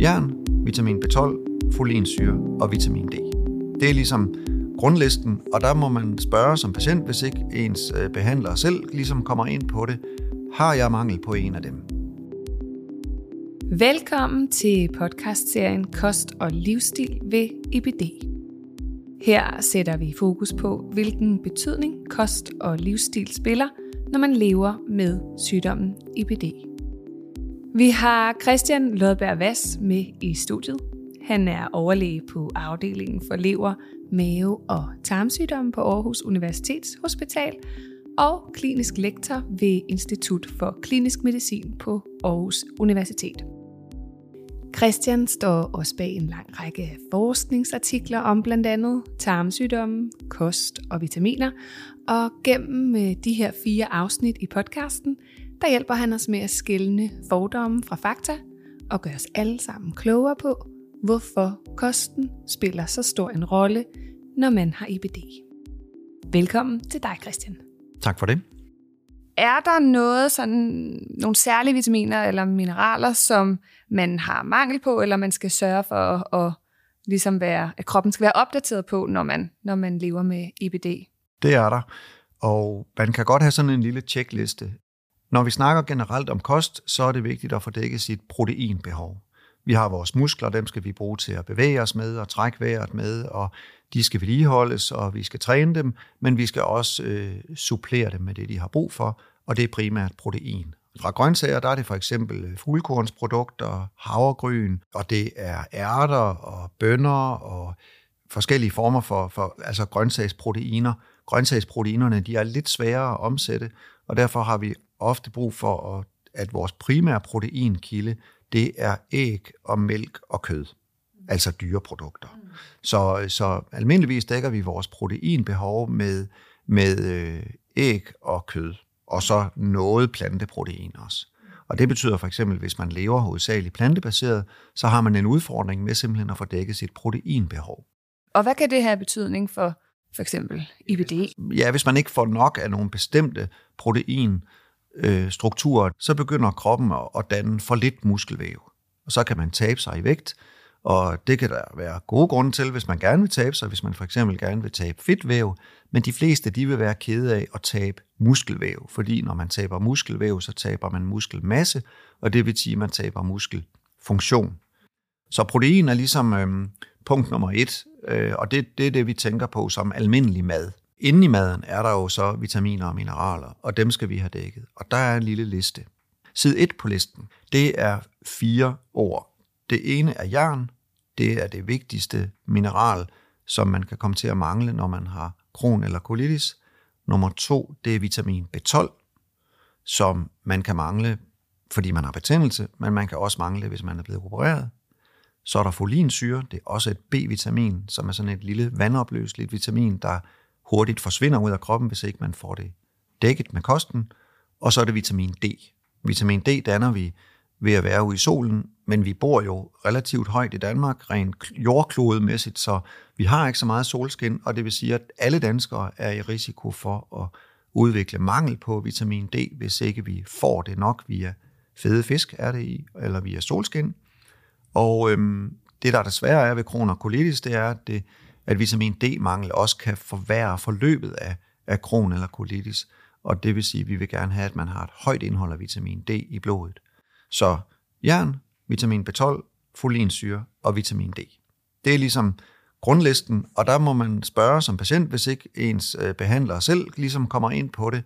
Jern, vitamin B12, folinsyre og vitamin D. Det er ligesom grundlisten, og der må man spørge som patient, hvis ikke ens øh, behandler selv ligesom kommer ind på det, har jeg mangel på en af dem? Velkommen til podcastserien Kost og livsstil ved IBD. Her sætter vi fokus på, hvilken betydning kost og livsstil spiller, når man lever med sygdommen IBD. Vi har Christian Lodberg Vass med i studiet. Han er overlæge på afdelingen for lever, mave og tarmsygdomme på Aarhus Universitets Hospital og klinisk lektor ved Institut for Klinisk Medicin på Aarhus Universitet. Christian står også bag en lang række forskningsartikler om blandt andet tarmsygdomme, kost og vitaminer, og gennem øh, de her fire afsnit i podcasten, der hjælper han os med at skille fordomme fra fakta og gøre os alle sammen klogere på, hvorfor kosten spiller så stor en rolle, når man har IBD. Velkommen til dig, Christian. Tak for det. Er der noget, sådan, nogle særlige vitaminer eller mineraler, som man har mangel på, eller man skal sørge for at, at ligesom være, at kroppen skal være opdateret på, når man, når man lever med IBD? Det er der, og man kan godt have sådan en lille checkliste. Når vi snakker generelt om kost, så er det vigtigt at få dækket sit proteinbehov. Vi har vores muskler, dem skal vi bruge til at bevæge os med og trække vejret med, og de skal vedligeholdes, og vi skal træne dem, men vi skal også øh, supplere dem med det, de har brug for, og det er primært protein. Fra grøntsager, der er det for eksempel øh, fuldkornsprodukter, havregryn, og det er ærter og bønner og forskellige former for, for altså grøntsagsproteiner. Grøntsagsproteinerne, de er lidt sværere at omsætte, og derfor har vi ofte brug for, at, at vores primære proteinkilde, det er æg og mælk og kød, altså dyreprodukter. Mm. Så, så almindeligvis dækker vi vores proteinbehov med, med øh, æg og kød, og så noget planteprotein også. Og det betyder for eksempel, hvis man lever hovedsageligt plantebaseret, så har man en udfordring med simpelthen at få dækket sit proteinbehov. Og hvad kan det have betydning for for eksempel IBD? Ja, hvis man ikke får nok af nogle bestemte protein, øh, strukturer, så begynder kroppen at danne for lidt muskelvæv. Og så kan man tabe sig i vægt, og det kan der være gode grunde til, hvis man gerne vil tabe sig, hvis man for eksempel gerne vil tabe fedtvæv, men de fleste de vil være kede af at tabe muskelvæv, fordi når man taber muskelvæv, så taber man muskelmasse, og det vil sige, at man taber muskelfunktion. Så protein er ligesom øh, punkt nummer et, øh, og det, det er det, vi tænker på som almindelig mad. Inden i maden er der jo så vitaminer og mineraler, og dem skal vi have dækket. Og der er en lille liste. Side 1 på listen, det er fire ord. Det ene er jern. Det er det vigtigste mineral, som man kan komme til at mangle, når man har kron eller colitis. Nummer to, det er vitamin B12, som man kan mangle, fordi man har betændelse, men man kan også mangle, hvis man er blevet opereret. Så er der folinsyre, det er også et B-vitamin, som er sådan et lille vandopløseligt vitamin, der hurtigt forsvinder ud af kroppen, hvis ikke man får det dækket med kosten. Og så er det vitamin D. Vitamin D danner vi ved at være ude i solen, men vi bor jo relativt højt i Danmark, rent jordklodemæssigt, så vi har ikke så meget solskin, og det vil sige, at alle danskere er i risiko for at udvikle mangel på vitamin D, hvis ikke vi får det nok via fede fisk, er det i, eller via solskin. Og øhm, det, der desværre er ved kron og colitis, det er, at det at vitamin D-mangel også kan forværre forløbet af, af kron eller colitis. Og det vil sige, at vi vil gerne have, at man har et højt indhold af vitamin D i blodet. Så jern, vitamin B12, folinsyre og vitamin D. Det er ligesom grundlisten, og der må man spørge som patient, hvis ikke ens øh, behandler selv ligesom kommer ind på det,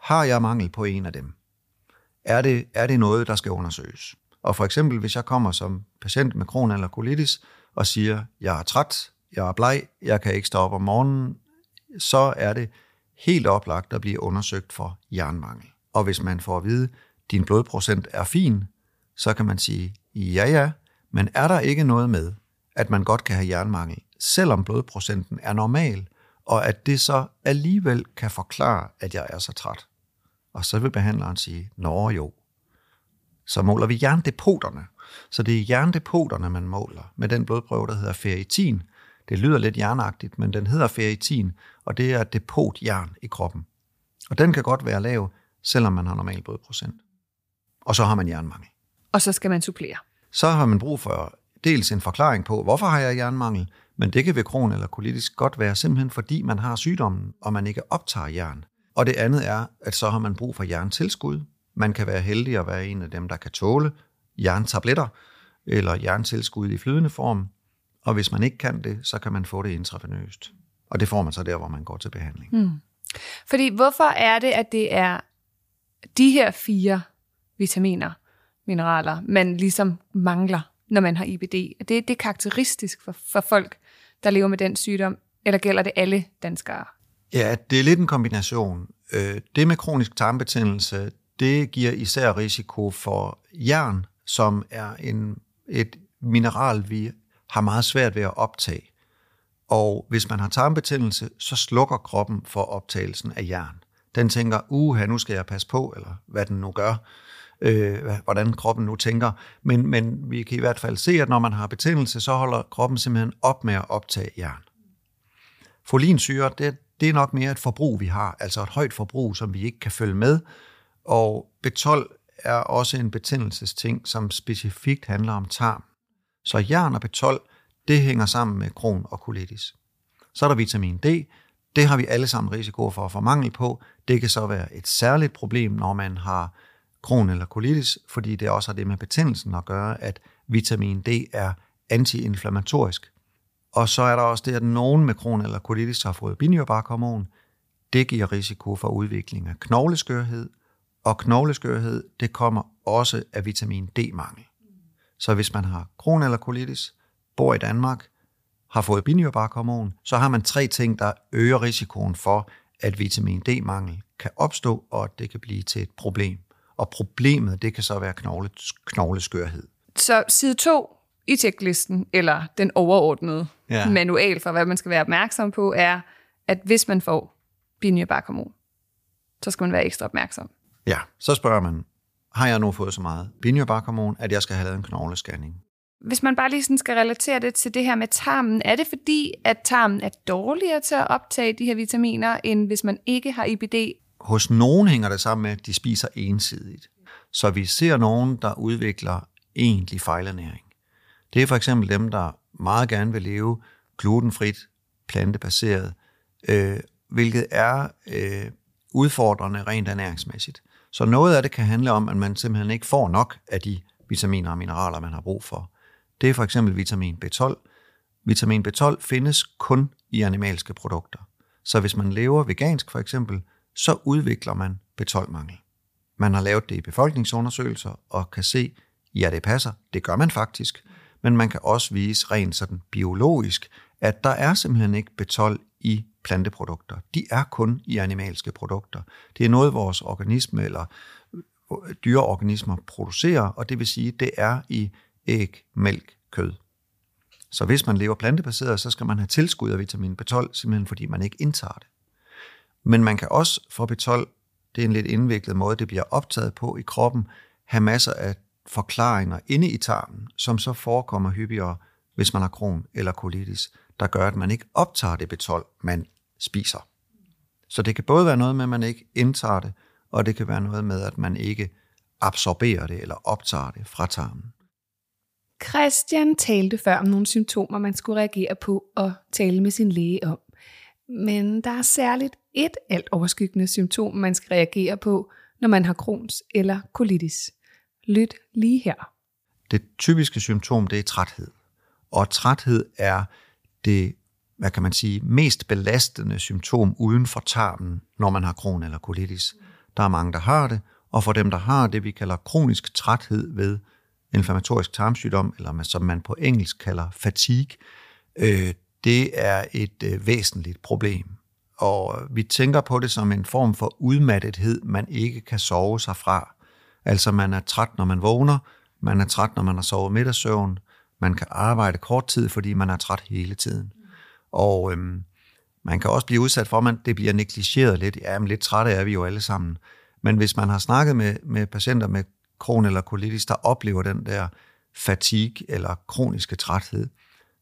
har jeg mangel på en af dem? Er det, er det noget, der skal undersøges? Og for eksempel, hvis jeg kommer som patient med kron eller colitis og siger, jeg er træt, jeg er bleg, jeg kan ikke stå op om morgenen, så er det helt oplagt at blive undersøgt for jernmangel. Og hvis man får at vide, at din blodprocent er fin, så kan man sige, ja ja, men er der ikke noget med, at man godt kan have jernmangel, selvom blodprocenten er normal, og at det så alligevel kan forklare, at jeg er så træt. Og så vil behandleren sige, nå jo. Så måler vi jerndepoterne. Så det er jerndepoterne, man måler med den blodprøve, der hedder ferritin, det lyder lidt jernagtigt, men den hedder ferritin, og det er depotjern i kroppen. Og den kan godt være lav, selvom man har normal blodprocent. Og så har man jernmangel. Og så skal man supplere. så har man brug for dels en forklaring på, hvorfor har jeg jernmangel, men det kan ved kron eller kolitisk godt være simpelthen fordi man har sygdommen, og man ikke optager jern. Og det andet er, at så har man brug for jerntilskud. Man kan være heldig at være en af dem, der kan tåle jerntabletter eller jerntilskud i flydende form. Og hvis man ikke kan det, så kan man få det intravenøst. Og det får man så der, hvor man går til behandling. Hmm. Fordi hvorfor er det, at det er de her fire vitaminer, mineraler, man ligesom mangler, når man har IBD? Det, det er karakteristisk for, for folk, der lever med den sygdom, eller gælder det alle danskere? Ja, det er lidt en kombination. Øh, det med kronisk tarmbetændelse, det giver især risiko for jern, som er en, et mineral, vi har meget svært ved at optage. Og hvis man har tarmbetændelse, så slukker kroppen for optagelsen af jern. Den tænker, uha, nu skal jeg passe på, eller hvad den nu gør, øh, hvordan kroppen nu tænker. Men, men vi kan i hvert fald se, at når man har betændelse, så holder kroppen simpelthen op med at optage jern. Folinsyre, det, det er nok mere et forbrug, vi har, altså et højt forbrug, som vi ikke kan følge med. Og B12 er også en betændelsesting, som specifikt handler om tarm. Så jern og B12, det hænger sammen med kron og colitis. Så er der vitamin D. Det har vi alle sammen risiko for at få mangel på. Det kan så være et særligt problem, når man har kron eller colitis, fordi det også har det med betændelsen at gøre, at vitamin D er antiinflammatorisk. Og så er der også det, at nogen med kron eller colitis har fået binyrbarkhormon. Det giver risiko for udvikling af knogleskørhed, og knogleskørhed, det kommer også af vitamin D-mangel. Så hvis man har kron eller colitis, bor i Danmark, har fået binyrbarkhormon, så har man tre ting, der øger risikoen for, at vitamin D-mangel kan opstå, og at det kan blive til et problem. Og problemet, det kan så være knogle, knogleskørhed. Så side 2 i tjeklisten, eller den overordnede ja. manual for, hvad man skal være opmærksom på, er, at hvis man får binyrbarkhormon, så skal man være ekstra opmærksom. Ja, så spørger man, har jeg nu fået så meget binyrbarkhormon, at jeg skal have lavet en knoglescanning? Hvis man bare lige sådan skal relatere det til det her med tarmen, er det fordi, at tarmen er dårligere til at optage de her vitaminer, end hvis man ikke har IBD? Hos nogen hænger det sammen med, at de spiser ensidigt. Så vi ser nogen, der udvikler egentlig fejlernæring. Det er for eksempel dem, der meget gerne vil leve glutenfrit, plantebaseret, øh, hvilket er øh, udfordrende rent ernæringsmæssigt. Så noget af det kan handle om, at man simpelthen ikke får nok af de vitaminer og mineraler, man har brug for. Det er for eksempel vitamin B12. Vitamin B12 findes kun i animalske produkter. Så hvis man lever vegansk for eksempel, så udvikler man B12-mangel. Man har lavet det i befolkningsundersøgelser og kan se, ja det passer, det gør man faktisk, men man kan også vise rent sådan biologisk, at der er simpelthen ikke B12 i planteprodukter. De er kun i animalske produkter. Det er noget, vores organisme eller øh, dyreorganismer producerer, og det vil sige, det er i æg, mælk, kød. Så hvis man lever plantebaseret, så skal man have tilskud af vitamin B12, simpelthen fordi man ikke indtager det. Men man kan også få B12, det er en lidt indviklet måde, det bliver optaget på i kroppen, have masser af forklaringer inde i tarmen, som så forekommer hyppigere, hvis man har kron eller colitis, der gør, at man ikke optager det B12, man spiser. Så det kan både være noget med, at man ikke indtager det, og det kan være noget med, at man ikke absorberer det eller optager det fra tarmen. Christian talte før om nogle symptomer, man skulle reagere på og tale med sin læge om. Men der er særligt et alt overskyggende symptom, man skal reagere på, når man har Crohns eller colitis. Lyt lige her. Det typiske symptom, det er træthed. Og træthed er det, hvad kan man sige, mest belastende symptom uden for tarmen, når man har kron eller colitis. Der er mange, der har det, og for dem, der har det, vi kalder kronisk træthed ved inflammatorisk tarmsygdom, eller som man på engelsk kalder fatigue, øh, det er et øh, væsentligt problem. Og øh, vi tænker på det som en form for udmattethed, man ikke kan sove sig fra. Altså man er træt, når man vågner, man er træt, når man har sovet middagssøvn, man kan arbejde kort tid, fordi man er træt hele tiden. Og øhm, man kan også blive udsat for, at man, det bliver negligeret lidt. Ja, men lidt trætte er vi jo alle sammen. Men hvis man har snakket med, med patienter med kron eller colitis, der oplever den der fatigue eller kroniske træthed,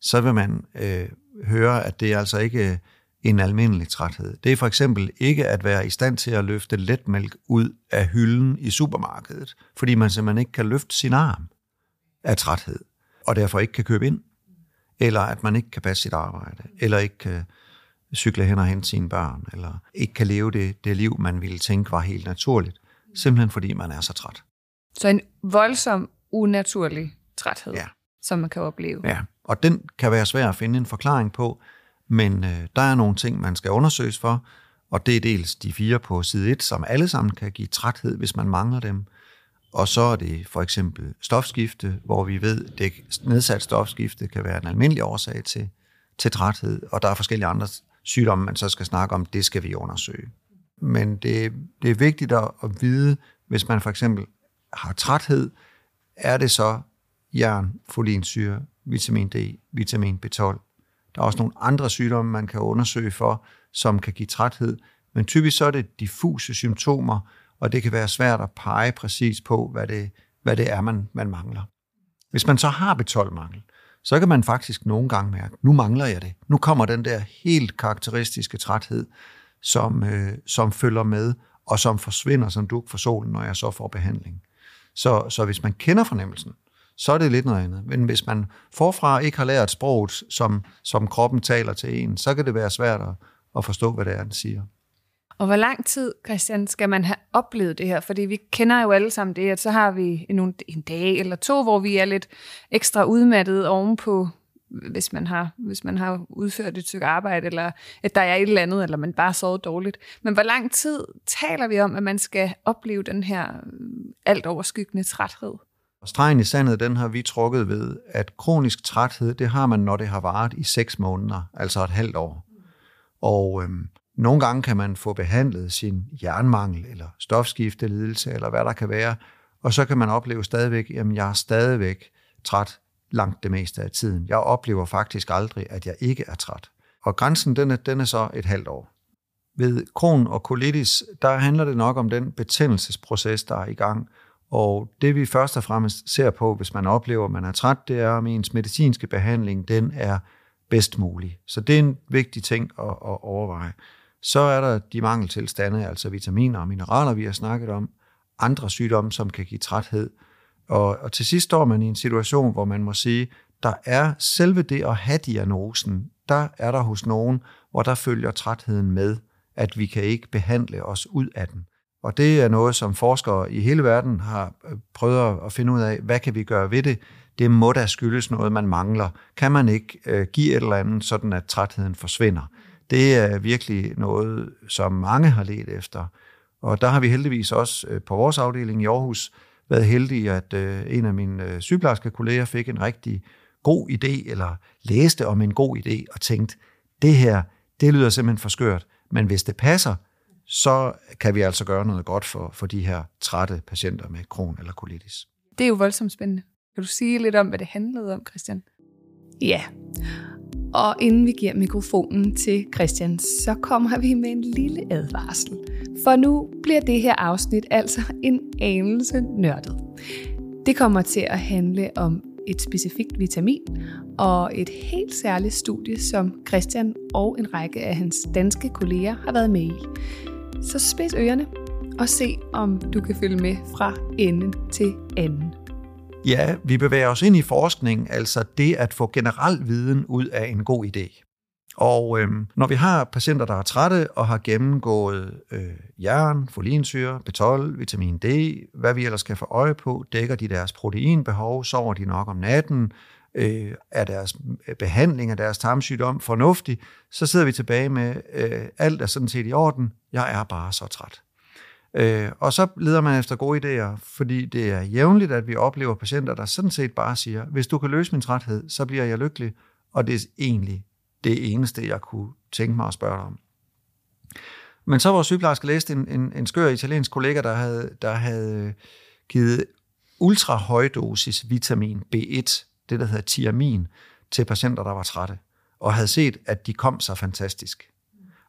så vil man øh, høre, at det er altså ikke øh, en almindelig træthed. Det er for eksempel ikke at være i stand til at løfte letmælk ud af hylden i supermarkedet, fordi man simpelthen ikke kan løfte sin arm. af træthed, og derfor ikke kan købe ind, eller at man ikke kan passe sit arbejde, eller ikke kan cykle hen og hente sine børn, eller ikke kan leve det, det liv, man ville tænke var helt naturligt, simpelthen fordi man er så træt. Så en voldsom, unaturlig træthed, Ja. som man kan opleve. Ja, og den kan være svær at finde en forklaring på, men øh, der er nogle ting, man skal undersøges for, og det er dels de fire på side 1, som alle sammen kan give træthed, hvis man mangler dem. Og så er det for eksempel stofskifte, hvor vi ved, at nedsat stofskifte kan være en almindelig årsag til, til træthed, og der er forskellige andre sygdomme, man så skal snakke om, det skal vi undersøge. Men det, det er vigtigt at, at vide, hvis man for eksempel har træthed, er det så jern, folinsyre, vitamin D, vitamin B12. Der er også nogle andre sygdomme, man kan undersøge for, som kan give træthed, men typisk så er det diffuse symptomer, og det kan være svært at pege præcis på, hvad det, hvad det er, man, man mangler. Hvis man så har B12-mangel, så kan man faktisk nogle gange mærke, nu mangler jeg det. Nu kommer den der helt karakteristiske træthed, som, øh, som følger med, og som forsvinder som duk for solen, når jeg så får behandling. Så, så hvis man kender fornemmelsen, så er det lidt noget andet. Men hvis man forfra ikke har lært sproget, som, som kroppen taler til en, så kan det være svært at, at forstå, hvad det er, den siger. Og hvor lang tid, Christian, skal man have oplevet det her? Fordi vi kender jo alle sammen det, at så har vi en, en dag eller to, hvor vi er lidt ekstra udmattet ovenpå, hvis man har, hvis man har udført et stykke arbejde, eller at der er et eller andet, eller man bare sover dårligt. Men hvor lang tid taler vi om, at man skal opleve den her øh, alt overskyggende træthed? Og stregen i sandet, den har vi trukket ved, at kronisk træthed, det har man, når det har varet i 6 måneder, altså et halvt år. Og øhm, nogle gange kan man få behandlet sin jernmangel, eller stofskiftelidelse, eller hvad der kan være, og så kan man opleve stadigvæk, jamen jeg er stadigvæk træt langt det meste af tiden. Jeg oplever faktisk aldrig, at jeg ikke er træt. Og grænsen, den er, den er så et halvt år. Ved kron og colitis, der handler det nok om den betændelsesproces, der er i gang, og det vi først og fremmest ser på, hvis man oplever, at man er træt, det er, om ens medicinske behandling, den er bedst mulig. Så det er en vigtig ting at, at overveje. Så er der de mangeltilstande, altså vitaminer og mineraler, vi har snakket om, andre sygdomme, som kan give træthed. Og, og til sidst står man i en situation, hvor man må sige, der er selve det at have diagnosen, der er der hos nogen, hvor der følger trætheden med, at vi kan ikke behandle os ud af den. Og det er noget, som forskere i hele verden har øh, prøvet at finde ud af, hvad kan vi gøre ved det? Det må da skyldes noget, man mangler. Kan man ikke øh, give et eller andet, sådan at trætheden forsvinder? Det er virkelig noget, som mange har let efter. Og der har vi heldigvis også øh, på vores afdeling i Aarhus været heldige, at en af mine sygeplejerske kolleger fik en rigtig god idé, eller læste om en god idé og tænkte, det her, det lyder simpelthen for skørt, men hvis det passer, så kan vi altså gøre noget godt for, for de her trætte patienter med kron eller colitis. Det er jo voldsomt spændende. Kan du sige lidt om, hvad det handlede om, Christian? Ja, og inden vi giver mikrofonen til Christian, så kommer vi med en lille advarsel. For nu bliver det her afsnit altså en anelse nørdet. Det kommer til at handle om et specifikt vitamin og et helt særligt studie, som Christian og en række af hans danske kolleger har været med i. Så spids ørerne og se, om du kan følge med fra ende til anden. Ja, vi bevæger os ind i forskning, altså det at få generel viden ud af en god idé. Og øhm, når vi har patienter, der er trætte og har gennemgået øh, jern, folinsyre, B12, vitamin D, hvad vi ellers kan få øje på, dækker de deres proteinbehov, sover de nok om natten, øh, er deres øh, behandling af deres tarmsygdom fornuftig, så sidder vi tilbage med, øh, alt er sådan set i orden, jeg er bare så træt. Øh, og så leder man efter gode idéer, fordi det er jævnligt, at vi oplever patienter, der sådan set bare siger, hvis du kan løse min træthed, så bliver jeg lykkelig, og det er egentlig det eneste, jeg kunne tænke mig at spørge dig om. Men så var sygeplejerske læst en, en, en skør italiensk kollega, der havde, der havde øh, givet ultrahøjdosis vitamin B1, det der hedder tiamin, til patienter, der var trætte, og havde set, at de kom så fantastisk.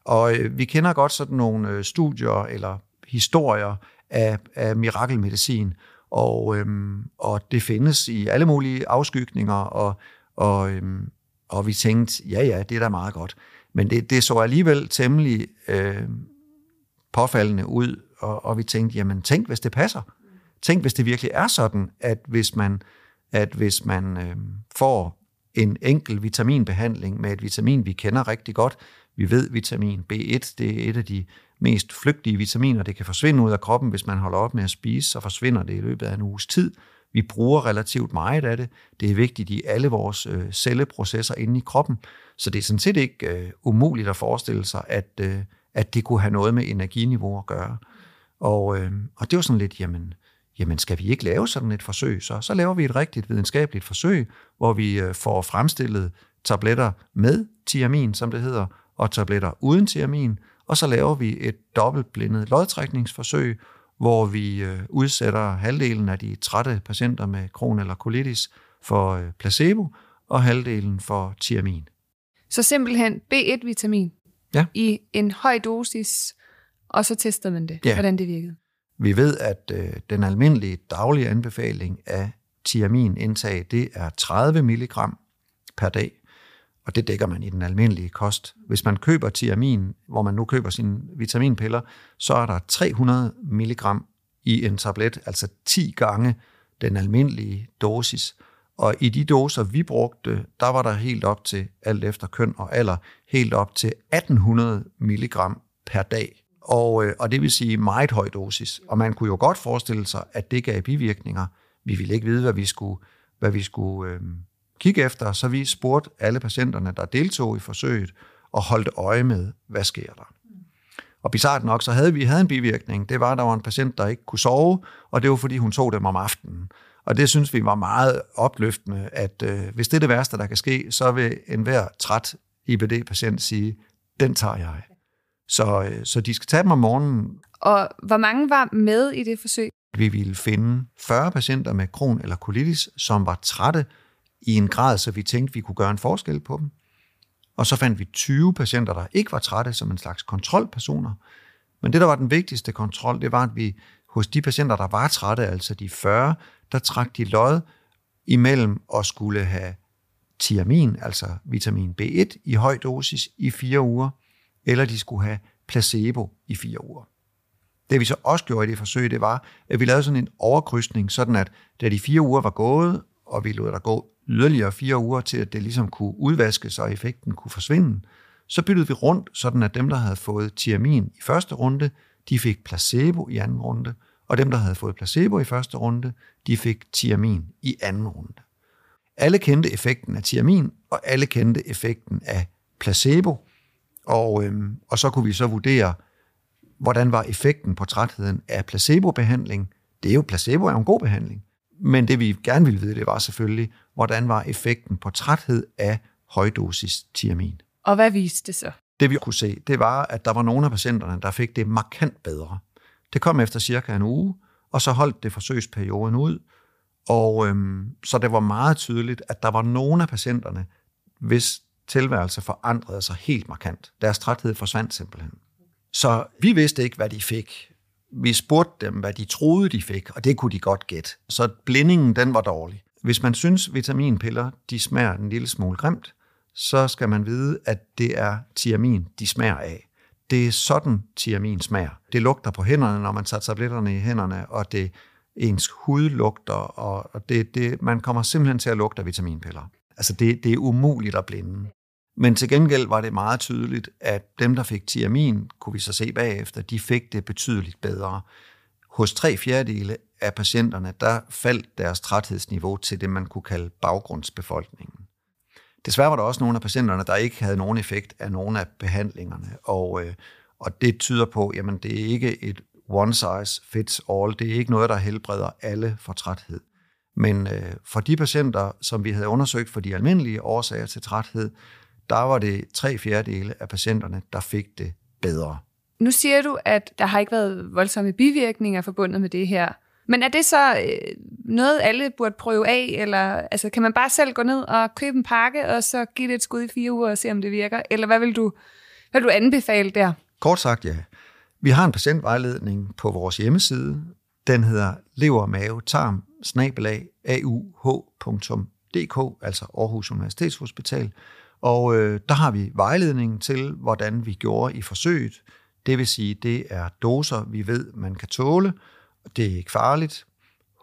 Og øh, vi kender godt sådan nogle øh, studier eller historier af, af mirakelmedicin, og, øhm, og det findes i alle mulige afskygninger, og, og, øhm, og vi tænkte, ja ja, det er da meget godt. Men det, det så alligevel temmelig øh, påfaldende ud, og, og vi tænkte, jamen tænk, hvis det passer. Tænk, hvis det virkelig er sådan, at hvis man at hvis man øh, får en enkel vitaminbehandling med et vitamin, vi kender rigtig godt, vi ved vitamin B1, det er et af de mest flygtige vitaminer, det kan forsvinde ud af kroppen, hvis man holder op med at spise, så forsvinder det i løbet af en uges tid. Vi bruger relativt meget af det. Det er vigtigt i alle vores øh, celleprocesser inde i kroppen. Så det er sådan set ikke øh, umuligt at forestille sig, at, øh, at det kunne have noget med energiniveau at gøre. Og, øh, og det var sådan lidt, jamen, jamen skal vi ikke lave sådan et forsøg? Så, så laver vi et rigtigt videnskabeligt forsøg, hvor vi øh, får fremstillet tabletter med tiamin, som det hedder, og tabletter uden tiamin, og så laver vi et dobbeltblindet lodtrækningsforsøg, hvor vi øh, udsætter halvdelen af de trætte patienter med kron eller colitis for øh, placebo, og halvdelen for tiamin. Så simpelthen B1-vitamin ja. i en høj dosis, og så tester man det, ja. hvordan det virkede. Vi ved, at øh, den almindelige daglige anbefaling af tiaminindtag, det er 30 mg per dag og det dækker man i den almindelige kost. Hvis man køber tiamin, hvor man nu køber sine vitaminpiller, så er der 300 mg i en tablet, altså 10 gange den almindelige dosis. Og i de doser, vi brugte, der var der helt op til, alt efter køn og alder, helt op til 1800 mg per dag. Og, øh, og det vil sige meget høj dosis. Og man kunne jo godt forestille sig, at det gav bivirkninger. Vi ville ikke vide, hvad vi skulle, hvad vi skulle øh, kigge efter, så vi spurgte alle patienterne, der deltog i forsøget, og holdt øje med, hvad sker der. Og bizart nok, så havde vi havde en bivirkning. Det var, at der var en patient, der ikke kunne sove, og det var, fordi hun tog dem om aftenen. Og det synes vi var meget opløftende, at øh, hvis det er det værste, der kan ske, så vil enhver træt IBD-patient sige, den tager jeg. Så, øh, så de skal tage dem om morgenen. Og hvor mange var med i det forsøg? Vi ville finde 40 patienter med kron eller colitis, som var trætte i en grad, så vi tænkte, vi kunne gøre en forskel på dem. Og så fandt vi 20 patienter, der ikke var trætte, som en slags kontrolpersoner. Men det, der var den vigtigste kontrol, det var, at vi hos de patienter, der var trætte, altså de 40, der trak de lod imellem at skulle have tiamin, altså vitamin B1, i høj dosis i fire uger, eller de skulle have placebo i fire uger. Det vi så også gjorde i det forsøg, det var, at vi lavede sådan en overkrydsning, sådan at da de fire uger var gået, og vi lod der gå yderligere fire uger til, at det ligesom kunne udvaskes og effekten kunne forsvinde, så byttede vi rundt, sådan at dem, der havde fået tiamin i første runde, de fik placebo i anden runde, og dem, der havde fået placebo i første runde, de fik tiamin i anden runde. Alle kendte effekten af tiamin, og alle kendte effekten af placebo, og, øhm, og så kunne vi så vurdere, hvordan var effekten på trætheden af placebobehandling. Det er jo, placebo er jo en god behandling. Men det vi gerne ville vide, det var selvfølgelig, hvordan var effekten på træthed af højdosis tiamin. Og hvad viste det så? Det vi kunne se, det var, at der var nogle af patienterne, der fik det markant bedre. Det kom efter cirka en uge, og så holdt det forsøgsperioden ud. Og øhm, så det var meget tydeligt, at der var nogle af patienterne, hvis tilværelse forandrede sig helt markant. Deres træthed forsvandt simpelthen. Så vi vidste ikke, hvad de fik vi spurgte dem, hvad de troede, de fik, og det kunne de godt gætte. Så blindingen, den var dårlig. Hvis man synes, vitaminpiller, de smager en lille smule grimt, så skal man vide, at det er tiamin, de smager af. Det er sådan, tiamin smager. Det lugter på hænderne, når man tager tabletterne i hænderne, og det ens hud lugter, og det, det, man kommer simpelthen til at lugte af vitaminpiller. Altså, det, det er umuligt at blinde. Men til gengæld var det meget tydeligt, at dem, der fik tiamin, kunne vi så se bagefter, de fik det betydeligt bedre. Hos tre fjerdedele af patienterne, der faldt deres træthedsniveau til det, man kunne kalde baggrundsbefolkningen. Desværre var der også nogle af patienterne, der ikke havde nogen effekt af nogle af behandlingerne, og, øh, og det tyder på, at det er ikke et one size fits all. Det er ikke noget, der helbreder alle for træthed. Men øh, for de patienter, som vi havde undersøgt for de almindelige årsager til træthed, der var det tre fjerdedele af patienterne, der fik det bedre. Nu siger du, at der har ikke været voldsomme bivirkninger forbundet med det her. Men er det så øh, noget, alle burde prøve af? Eller altså, kan man bare selv gå ned og købe en pakke, og så give det et skud i fire uger og se, om det virker? Eller hvad vil du, hvad vil du anbefale der? Kort sagt, ja. Vi har en patientvejledning på vores hjemmeside. Den hedder lever, mave, tarm, snabelag, auh.dk, altså Aarhus Universitetshospital. Og øh, der har vi vejledningen til, hvordan vi gjorde i forsøget. Det vil sige, det er doser, vi ved, man kan tåle. Det er ikke farligt.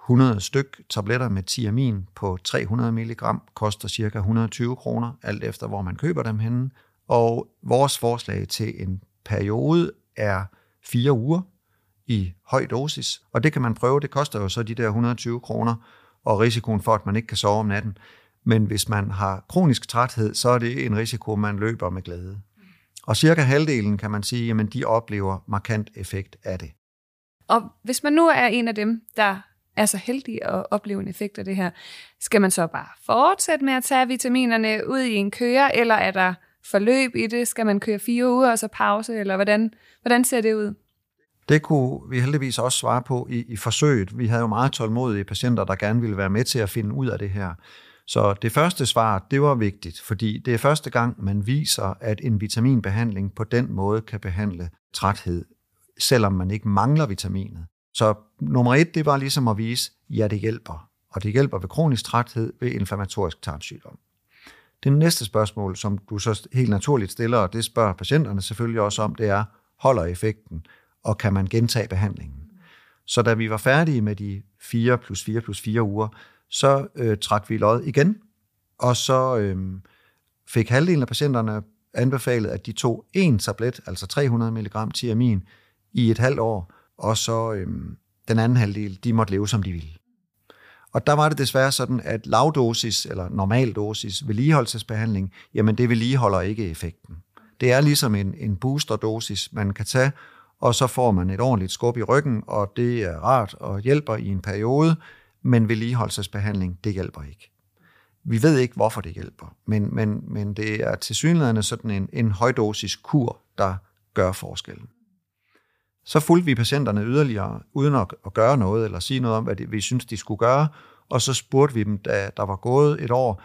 100 styk tabletter med tiamin på 300 mg koster ca. 120 kroner, alt efter hvor man køber dem henne. Og vores forslag til en periode er fire uger i høj dosis, og det kan man prøve. Det koster jo så de der 120 kroner, og risikoen for, at man ikke kan sove om natten. Men hvis man har kronisk træthed, så er det en risiko, man løber med glæde. Og cirka halvdelen kan man sige, at de oplever markant effekt af det. Og hvis man nu er en af dem, der er så heldig at opleve en effekt af det her, skal man så bare fortsætte med at tage vitaminerne ud i en køre, eller er der forløb i det? Skal man køre fire uger og så pause, eller hvordan, hvordan ser det ud? Det kunne vi heldigvis også svare på i, i forsøget. Vi havde jo meget tålmodige patienter, der gerne ville være med til at finde ud af det her. Så det første svar, det var vigtigt, fordi det er første gang, man viser, at en vitaminbehandling på den måde kan behandle træthed, selvom man ikke mangler vitaminet. Så nummer et, det var ligesom at vise, ja, det hjælper. Og det hjælper ved kronisk træthed ved inflammatorisk tarmsygdom. Det næste spørgsmål, som du så helt naturligt stiller, og det spørger patienterne selvfølgelig også om, det er, holder effekten, og kan man gentage behandlingen? Så da vi var færdige med de 4 plus 4 plus 4 uger, så øh, trak vi lod igen, og så øh, fik halvdelen af patienterne anbefalet, at de tog en tablet, altså 300 mg tiamin, i et halvt år, og så øh, den anden halvdel, de måtte leve, som de ville. Og der var det desværre sådan, at lavdosis eller normaldosis vedligeholdelsesbehandling, jamen det vedligeholder ikke effekten. Det er ligesom en, en boosterdosis, man kan tage, og så får man et ordentligt skub i ryggen, og det er rart og hjælper i en periode, men vedligeholdelsesbehandling, det hjælper ikke. Vi ved ikke, hvorfor det hjælper, men, men, men det er til synligheden sådan en, en højdosis kur, der gør forskellen. Så fulgte vi patienterne yderligere, uden at, at gøre noget, eller sige noget om, hvad de, vi synes, de skulle gøre, og så spurgte vi dem, da der var gået et år,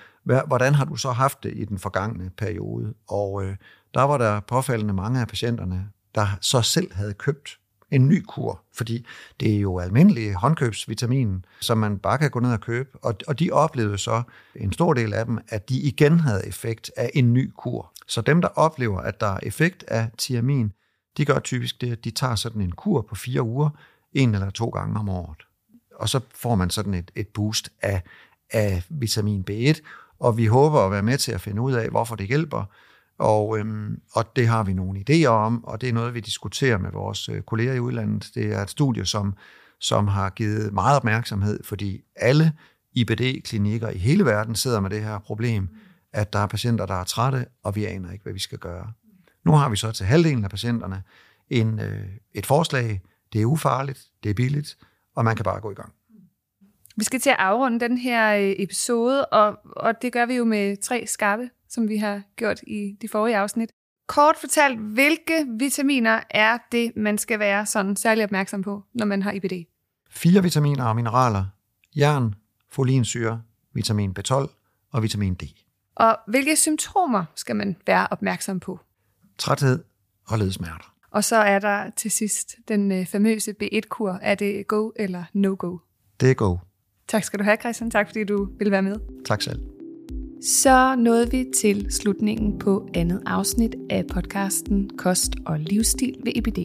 hvordan har du så haft det i den forgangne periode? Og øh, der var der påfaldende mange af patienterne, der så selv havde købt en ny kur, fordi det er jo almindelig håndkøbsvitamin, som man bare kan gå ned og købe, og, og de oplevede så, en stor del af dem, at de igen havde effekt af en ny kur. Så dem, der oplever, at der er effekt af tiamin, de gør typisk det, at de tager sådan en kur på fire uger, en eller to gange om året. Og så får man sådan et, et boost af, af vitamin B1, og vi håber at være med til at finde ud af, hvorfor det hjælper, og, øhm, og det har vi nogle idéer om, og det er noget, vi diskuterer med vores øh, kolleger i udlandet. Det er et studie, som, som har givet meget opmærksomhed, fordi alle IBD-klinikker i hele verden sidder med det her problem, at der er patienter, der er trætte, og vi aner ikke, hvad vi skal gøre. Nu har vi så til halvdelen af patienterne en, øh, et forslag. Det er ufarligt, det er billigt, og man kan bare gå i gang. Vi skal til at afrunde den her øh, episode, og, og det gør vi jo med tre skarpe som vi har gjort i de forrige afsnit. Kort fortalt, hvilke vitaminer er det, man skal være sådan særlig opmærksom på, når man har IBD? Fire vitaminer og mineraler. Jern, folinsyre, vitamin B12 og vitamin D. Og hvilke symptomer skal man være opmærksom på? Træthed og ledsmerter. Og så er der til sidst den øh, famøse B1-kur. Er det go eller no-go? Det er go. Tak skal du have, Christian. Tak fordi du vil være med. Tak selv. Så nåede vi til slutningen på andet afsnit af podcasten Kost og livsstil ved EBD.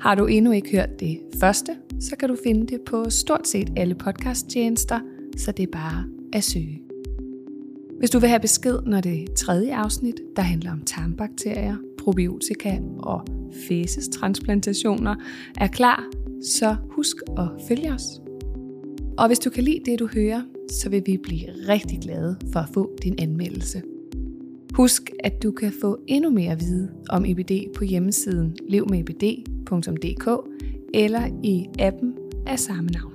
Har du endnu ikke hørt det første, så kan du finde det på stort set alle podcasttjenester, så det er bare at søge. Hvis du vil have besked, når det tredje afsnit, der handler om tarmbakterier, probiotika og fæsestransplantationer, er klar, så husk at følge os. Og hvis du kan lide det, du hører, så vil vi blive rigtig glade for at få din anmeldelse. Husk, at du kan få endnu mere at vide om EBD på hjemmesiden levmedebd.dk eller i appen af samme navn.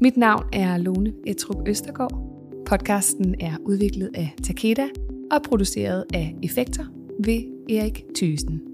Mit navn er Lone Etrup Østergaard. Podcasten er udviklet af Takeda og produceret af Effekter ved Erik Thysen.